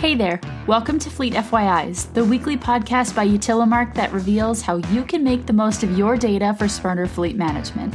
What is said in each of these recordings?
Hey there, welcome to Fleet FYIs, the weekly podcast by Utilimarc that reveals how you can make the most of your data for smarter fleet management.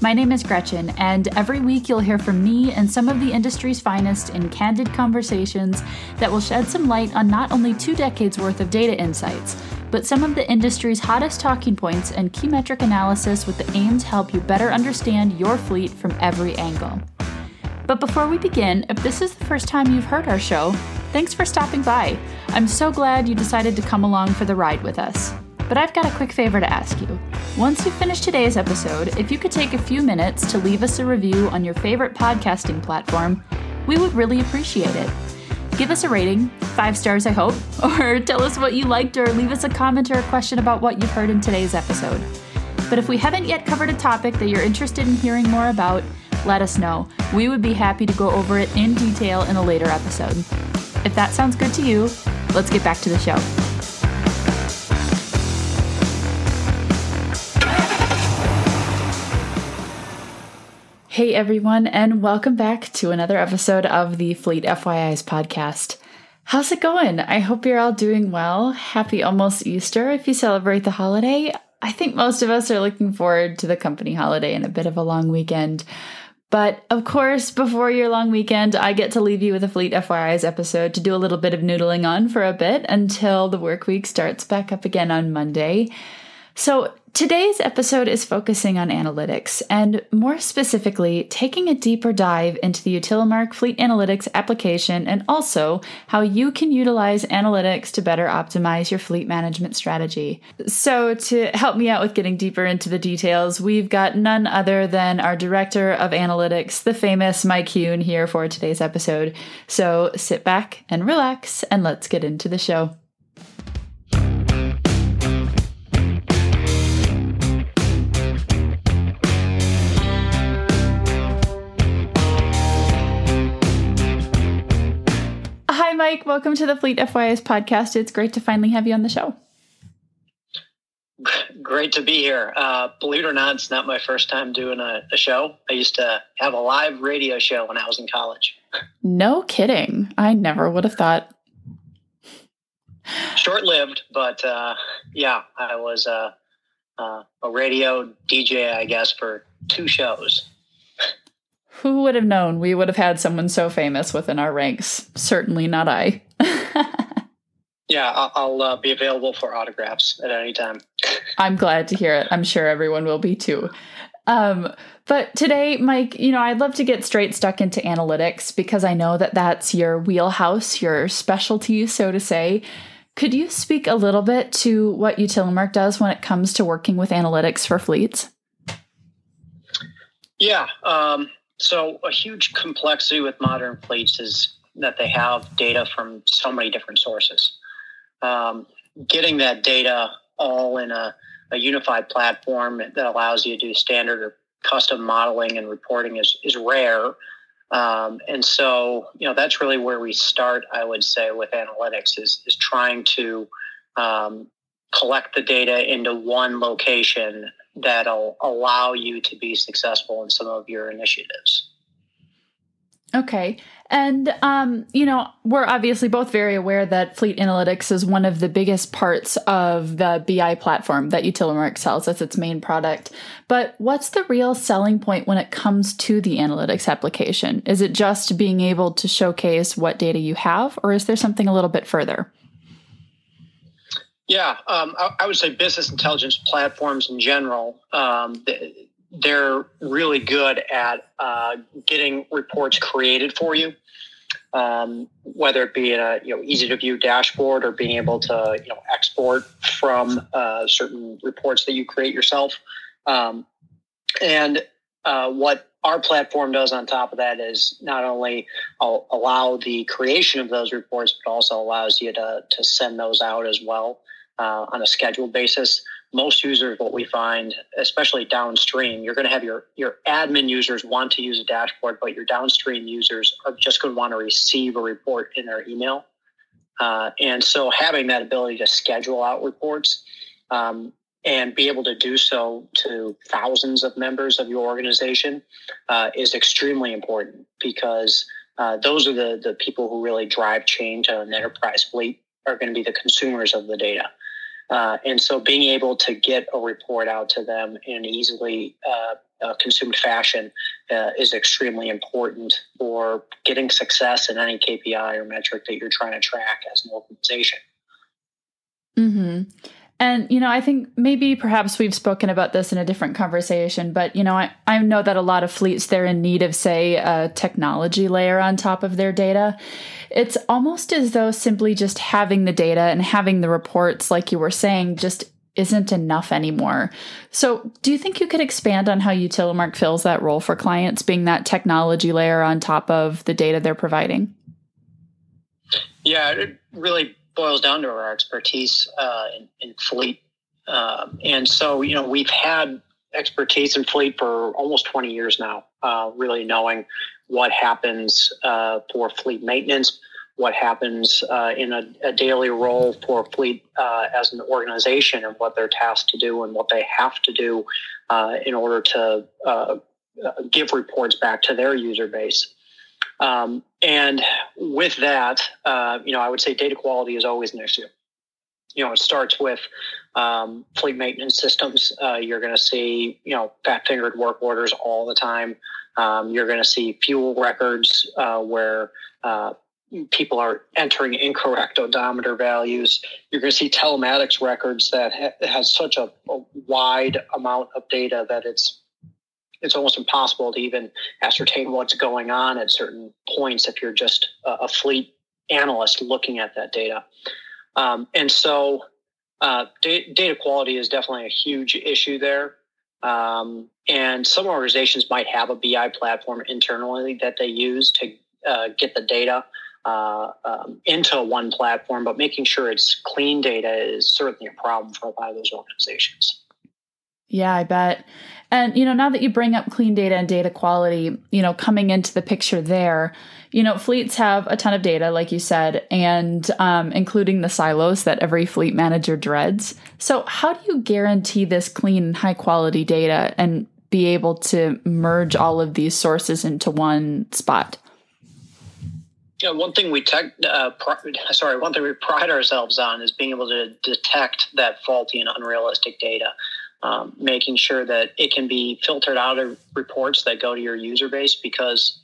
My name is Gretchen, and every week you'll hear from me and some of the industry's finest in candid conversations that will shed some light on not only two decades worth of data insights, but some of the industry's hottest talking points and key metric analysis with the aim to help you better understand your fleet from every angle. But before we begin, if this is the first time you've heard our show, thanks for stopping by. I'm so glad you decided to come along for the ride with us. But I've got a quick favor to ask you. Once you finish today's episode, if you could take a few minutes to leave us a review on your favorite podcasting platform, we would really appreciate it. Give us a rating, five stars, I hope, or tell us what you liked, or leave us a comment or a question about what you've heard in today's episode. But if we haven't yet covered a topic that you're interested in hearing more about, let us know. We would be happy to go over it in detail in a later episode. If that sounds good to you, let's get back to the show. Hey everyone, and welcome back to another episode of the Fleet FYIs podcast. How's it going? I hope you're all doing well. Happy almost Easter if you celebrate the holiday. I think most of us are looking forward to the company holiday and a bit of a long weekend. But of course, before your long weekend, I get to leave you with a Fleet FYIs episode to do a little bit of noodling on for a bit until the work week starts back up again on Monday. So, today's episode is focusing on analytics and more specifically, taking a deeper dive into the Utilimarc Fleet Analytics application and also how you can utilize analytics to better optimize your fleet management strategy. So, to help me out with getting deeper into the details, we've got none other than our Director of Analytics, the famous Mike Hune, here for today's episode. So, sit back and relax and let's get into the show. Mike. Welcome to the Fleet FYIs podcast. It's great to finally have you on the show. Great to be here. Uh, believe it or not, it's not my first time doing a, a, show. I used to have a live radio show when I was in college. No kidding. I never would have thought. Short lived, but uh, yeah, I was uh, uh a radio DJ, I guess, for two shows. Who would have known we would have had someone so famous within our ranks? Certainly not I. yeah, I'll, I'll uh, be available for autographs at any time. I'm glad to hear it. I'm sure everyone will be too. Um, but today, Mike, you know, I'd love to get straight stuck into analytics because I know that that's your wheelhouse, your specialty, so to say. Could you speak a little bit to what Utilimarc does when it comes to working with analytics for fleets? Yeah. Um, so, a huge complexity with modern fleets is that they have data from so many different sources. Um, getting that data all in a, a, unified platform that allows you to do standard or custom modeling and reporting is, is rare. Um, and so, you know, that's really where we start, I would say, with analytics is, is trying to um, collect the data into one location that'll allow you to be successful in some of your initiatives. Okay. And, um, you know, we're obviously both very aware that Fleet Analytics is one of the biggest parts of the BI platform that Utilimarc sells as its main product. But what's the real selling point when it comes to the analytics application? Is it just being able to showcase what data you have, or is there something a little bit further? Yeah, um, I, I, would say business intelligence platforms in general. Um, they're really good at uh, getting reports created for you, um, whether it be in a you know easy to view dashboard or being able to you know export from uh, certain reports that you create yourself. Um, and uh, what our platform does on top of that is not only allow the creation of those reports, but also allows you to to send those out as well uh, on a scheduled basis. Most users, what we find, especially downstream, you're going to have your your admin users want to use a dashboard, but your downstream users are just going to want to receive a report in their email. Uh, and so, having that ability to schedule out reports um, and be able to do so to thousands of members of your organization uh, is extremely important because uh, those are the the people who really drive change on an enterprise fleet are going to be the consumers of the data. Uh, and so being able to get a report out to them in an easily uh, uh, consumed fashion uh, is extremely important for getting success in any KPI or metric that you're trying to track as an organization. Mm-hmm. And, you know, I think maybe perhaps we've spoken about this in a different conversation, but, you know, I, I know that a lot of fleets, they're in need of, say, a technology layer on top of their data. It's almost as though simply just having the data and having the reports, like you were saying, just isn't enough anymore. So, do you think you could expand on how Utilimarc fills that role for clients, being that technology layer on top of the data they're providing? Yeah, it really boils down to our expertise uh, in, in, fleet. Um, and so, you know, we've had expertise in fleet for almost 20 years now, uh, really knowing what happens uh, for fleet maintenance, what happens uh, in a, a, daily role for fleet uh, as an organization and what they're tasked to do and what they have to do uh, in order to give reports back to their user base. Um, and with that, uh, you know, I would say data quality is always an issue. You know, it starts with um, fleet maintenance systems. Uh, you're going to see, you know, fat fingered work orders all the time. Um, you're going to see fuel records where people are entering incorrect odometer values. You're going to see telematics records that ha- has such a, a, wide amount of data that it's it's almost impossible to even ascertain what's going on at certain points if you're just a, fleet analyst looking at that data. Um, and so, uh, da- data quality is definitely a huge issue there. Um, and some organizations might have a BI platform internally that they use to uh, get the data uh, um, into one platform, but making sure it's clean data is certainly a problem for a lot of those organizations. Yeah, I bet. And, you know, now that you bring up clean data and data quality, you know, coming into the picture there, you know, fleets have a ton of data, like you said, and um, including the silos that every fleet manager dreads. So, how do you guarantee this clean, high quality data and be able to merge all of these sources into one spot? Yeah, one thing we tech, uh, sorry, one thing we pride ourselves on is being able to detect that faulty and unrealistic data, um, making sure that it can be filtered out of reports that go to your user base. Because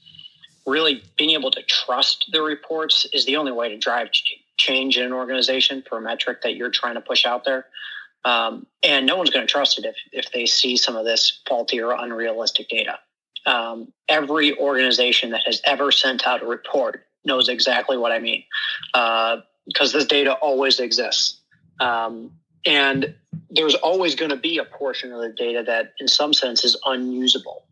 really, being able to trust the reports is the only way to drive change in an organization for a metric that you're trying to push out there. Um, and no one's going to trust it if if they see some of this faulty or unrealistic data. Um, every organization that has ever sent out a report knows exactly what I mean because uh, this data always exists. Um, and there's always going to be a portion of the data that, in some sense, is unusable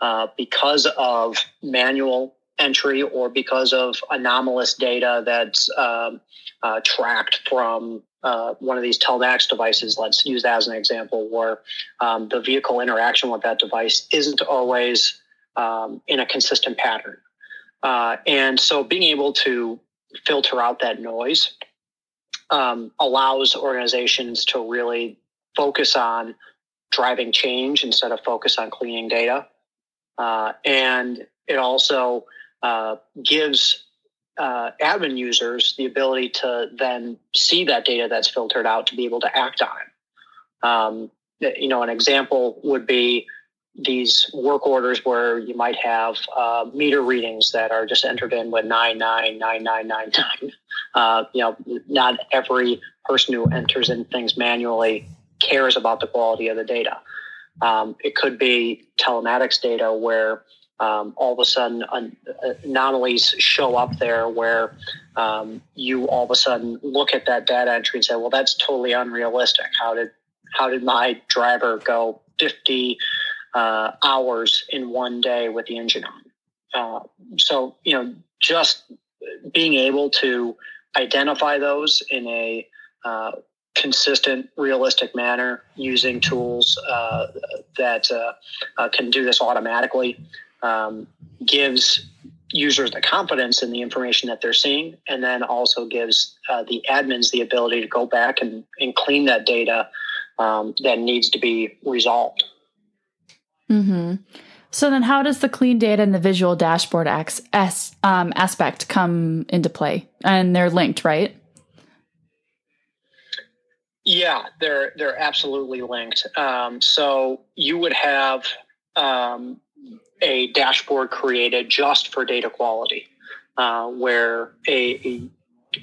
uh, because of manual entry or because of anomalous data that's um, uh, tracked from uh, one of these telematics devices. Let's use that as an example, where um, the vehicle interaction with that device isn't always um, in a consistent pattern. Uh, and so being able to filter out that noise um, allows organizations to really focus on driving change instead of focus on cleaning data. Uh, and it also uh, gives uh, admin users the ability to then see that data that's filtered out to be able to act on it. Um, you know, an example would be these work orders where you might have uh, meter readings that are just entered in with 999999. Uh, you know, not every person who enters in things manually cares about the quality of the data. Um, it could be telematics data where um, all of a sudden anomalies show up there where um, you all of a sudden look at that data entry and say, well, that's totally unrealistic. How did, how did my driver go 50 uh, hours in one day with the engine on. Uh, so, you know, just being able to identify those in a uh, consistent, realistic manner using tools uh, that uh, uh, can do this automatically um, gives users the confidence in the information that they're seeing, and then also gives the admins the ability to go back and, and clean that data um, that needs to be resolved. Hmm. So then, how does the clean data and the visual dashboard um, aspect come into play? And they're linked, right? Yeah, they're they're absolutely linked. Um, so you would have um, a dashboard created just for data quality, uh, where a, a,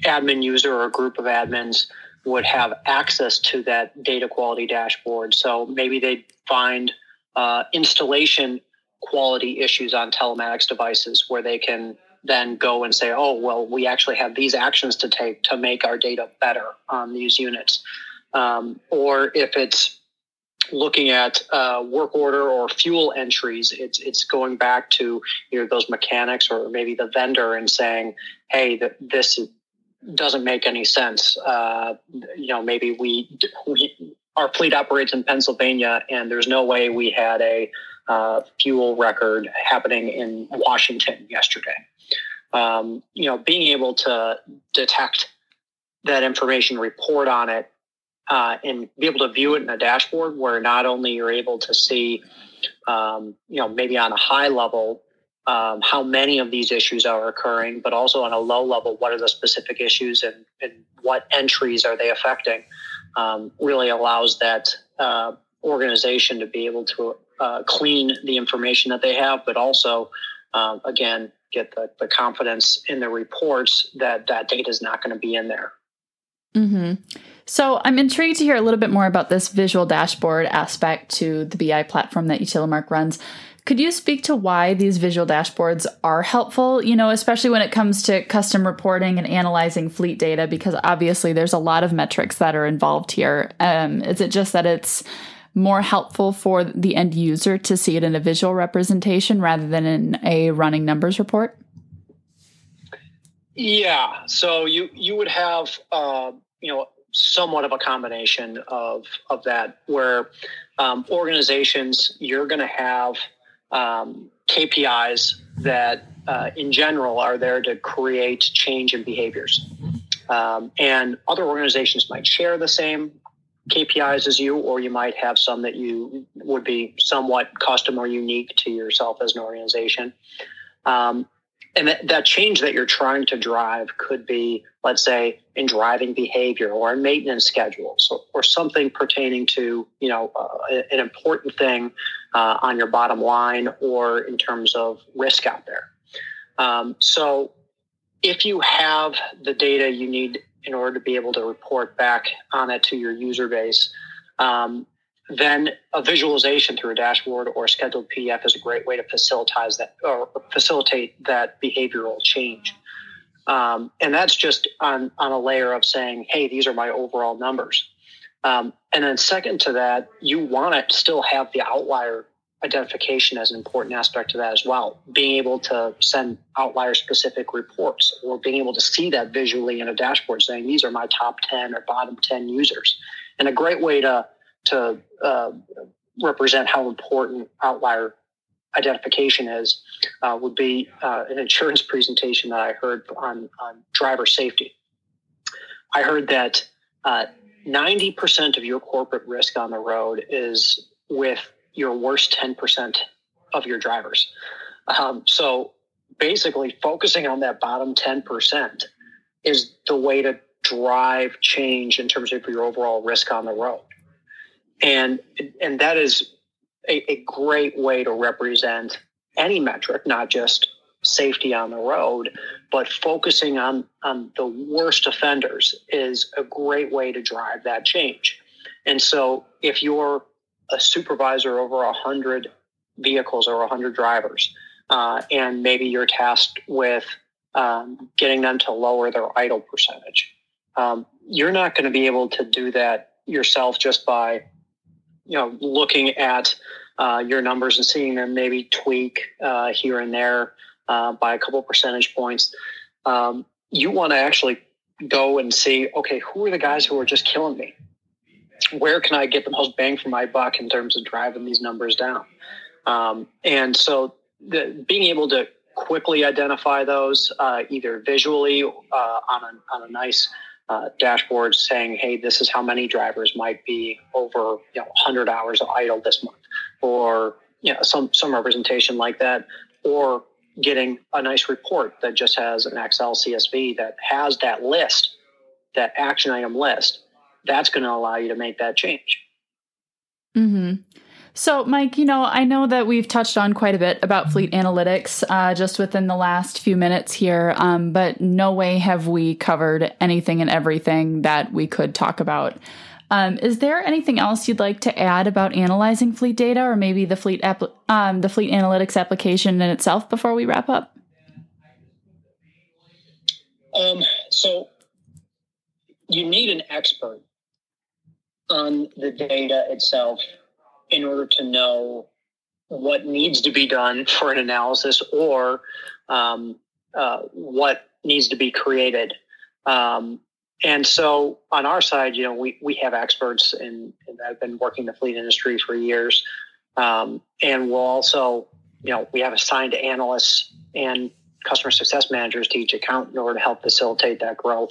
admin user or a group of admins would have access to that data quality dashboard. So maybe they'd find uh, installation quality issues on telematics devices where they can then go and say, oh, well, we actually have these actions to take to make our data better on these units. Um, or if it's looking at uh, work order or fuel entries, it's it's going back to either those mechanics or maybe the vendor and saying, "Hey, that this doesn't make any sense." Uh, you know, maybe we, we our fleet operates in Pennsylvania, and there's no way we had a uh, fuel record happening in Washington yesterday. Um, you know, being able to detect that information, report on it, uh, and be able to view it in a dashboard where not only you're able to see, um, you know, maybe on a high level um, how many of these issues are occurring, but also on a low level, what are the specific issues and, and what entries are they affecting, um, really allows that uh, organization to be able to uh, clean the information that they have, but also, um, again, get the, the confidence in the reports that that data is not going to be in there. Mm-hmm. So I'm intrigued to hear a little bit more about this visual dashboard aspect to the BI platform that Utilimarc runs. Could you speak to why these visual dashboards are helpful, you know, especially when it comes to custom reporting and analyzing fleet data? Because obviously there's a lot of metrics that are involved here. Um, is it just that it's more helpful for the end user to see it in a visual representation rather than in a running numbers report? Yeah, so you you would have uh, you know somewhat of a combination of of that where um, organizations you're going to have um, KPIs that uh, in general are there to create change in behaviors. Um, and other organizations might share the same KPIs as you, or you might have some that you would be somewhat custom or unique to yourself as an organization. Um, and that, that change that you're trying to drive could be, let's say, in driving behavior or in maintenance schedules or, or something pertaining to, you know, uh, an important thing uh, on your bottom line or in terms of risk out there. Um, so if you have the data you need in order to be able to report back on it to your user base, um, then a visualization through a dashboard or a scheduled PDF is a great way to facilitate that or facilitate that behavioral change. Um, and that's just on, on a layer of saying, hey, these are my overall numbers. Um, and then second to that, you want to still have the outlier identification as an important aspect to that as well. Being able to send outlier specific reports or being able to see that visually in a dashboard saying these are my top 10 or bottom 10 users. And a great way to to uh, represent how important outlier identification is uh, would be uh, an insurance presentation that I heard on, on driver safety. I heard that 90% uh, of your corporate risk on the road is with your worst 10% of your drivers. Um, so basically, focusing on that bottom 10% is the way to drive change in terms of your overall risk on the road and and that is a, a great way to represent any metric, not just safety on the road, but focusing on on the worst offenders is a great way to drive that change. And so, if you're a supervisor over a hundred vehicles or a hundred drivers, uh, and maybe you're tasked with um, getting them to lower their idle percentage, um, you're not going to be able to do that yourself just by you know, looking at uh, your numbers and seeing them maybe tweak uh, here and there uh, by a couple percentage points. Um, you want to actually go and see, okay, who are the guys who are just killing me? Where can I get the most bang for my buck in terms of driving these numbers down? Um, and so, the, being able to quickly identify those, uh, either visually uh, on a, on a nice uh, dashboards saying, "Hey, this is how many drivers might be over you know 100 hours of idle this month," or you know, some some representation like that, or getting a nice report that just has an Excel CSV that has that list, that action item list. That's going to allow you to make that change. Hmm. So, Mike, you know, I know that we've touched on quite a bit about fleet analytics uh, just within the last few minutes here, um, but no way have we covered anything and everything that we could talk about. Um, is there anything else you'd like to add about analyzing fleet data, or maybe the fleet app- um, the fleet analytics application in itself before we wrap up? Um, so, you need an expert on the data itself in order to know what needs to be done for an analysis or um, uh, what needs to be created. Um, and so on our side, you know, we, we have experts and I've been working the fleet industry for years. Um, and we'll also, you know, we have assigned analysts and customer success managers to each account in order to help facilitate that growth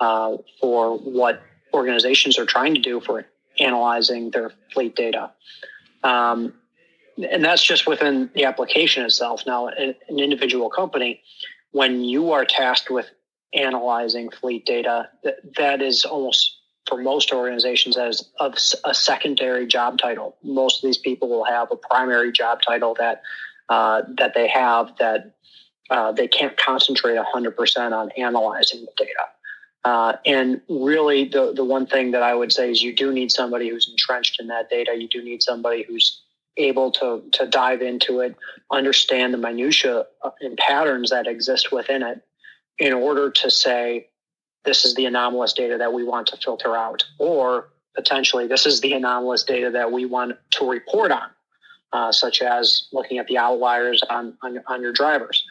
uh, for what organizations are trying to do for analyzing their fleet data. Um, and that's just within the application itself. Now, an, individual company, when you are tasked with analyzing fleet data, that, that is almost for most organizations as of a secondary job title. Most of these people will have a primary job title that uh, that they have that uh, they can't concentrate 100% on analyzing the data. Uh, and really, the, the one thing that I would say is you do need somebody who's entrenched in that data. You do need somebody who's able to, to dive into it, understand the minutia uh, and patterns that exist within it in order to say, this is the anomalous data that we want to filter out, or potentially this is the anomalous data that we want to report on, uh, such as looking at the outliers on, on, on your drivers.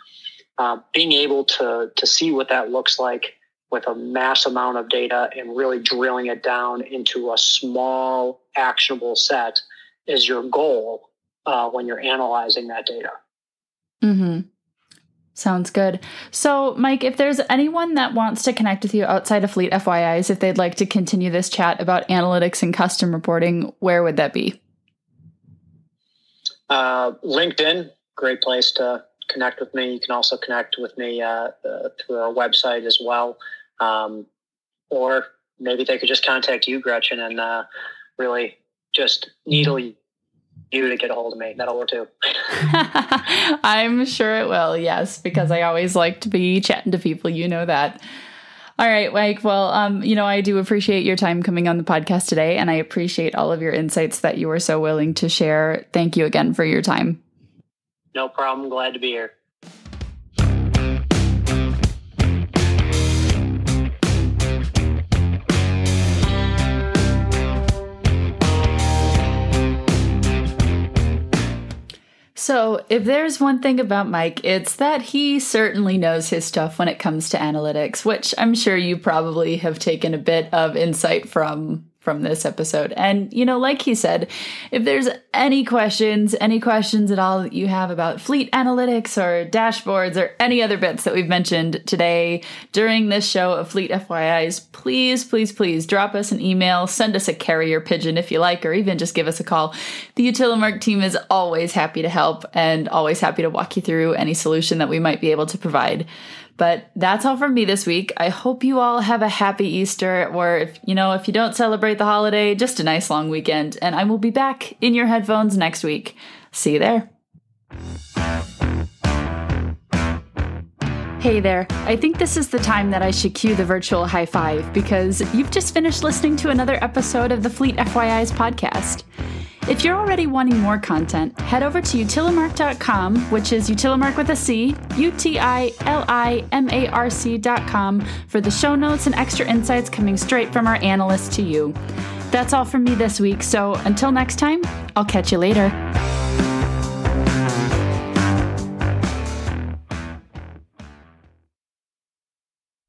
Uh, being able to, to see what that looks like with a mass amount of data and really drilling it down into a small actionable set is your goal uh, when you're analyzing that data. Mm-hmm. Sounds good. So, Mike, if there's anyone that wants to connect with you outside of Fleet FYIs, if they'd like to continue this chat about analytics and custom reporting, where would that be? Uh, LinkedIn, great place to connect with me. You can also connect with me uh, uh, through our website as well. Um, or maybe they could just contact you, Gretchen, and uh, really just needle you to get a hold of me. That'll work too. I'm sure it will, yes, because I always like to be chatting to people. You know that. All right, Mike. Well, um, you know, I do appreciate your time coming on the podcast today, and I appreciate all of your insights that you were so willing to share. Thank you again for your time. No problem. Glad to be here. So, if there's one thing about Mike, it's that he certainly knows his stuff when it comes to analytics, which I'm sure you probably have taken a bit of insight from from this episode. And, you know, like he said, if there's any questions, any questions at all that you have about fleet analytics or dashboards or any other bits that we've mentioned today during this show of Fleet FYIs, please, please, please drop us an email, send us a carrier pigeon if you like, or even just give us a call. The Utilimarc team is always happy to help and always happy to walk you through any solution that we might be able to provide. But that's all from me this week. I hope you all have a happy Easter, or if you know, if you don't celebrate the holiday, just a nice long weekend. And I will be back in your headphones next week. See you there. Hey there. I think this is the time that I should cue the virtual high five because you've just finished listening to another episode of the Fleet FYIs podcast. If you're already wanting more content, head over to utilimarc.com, which is utilimarc with a C, U T I L I M A R C.com, for the show notes and extra insights coming straight from our analysts to you. That's all from me this week, so until next time, I'll catch you later.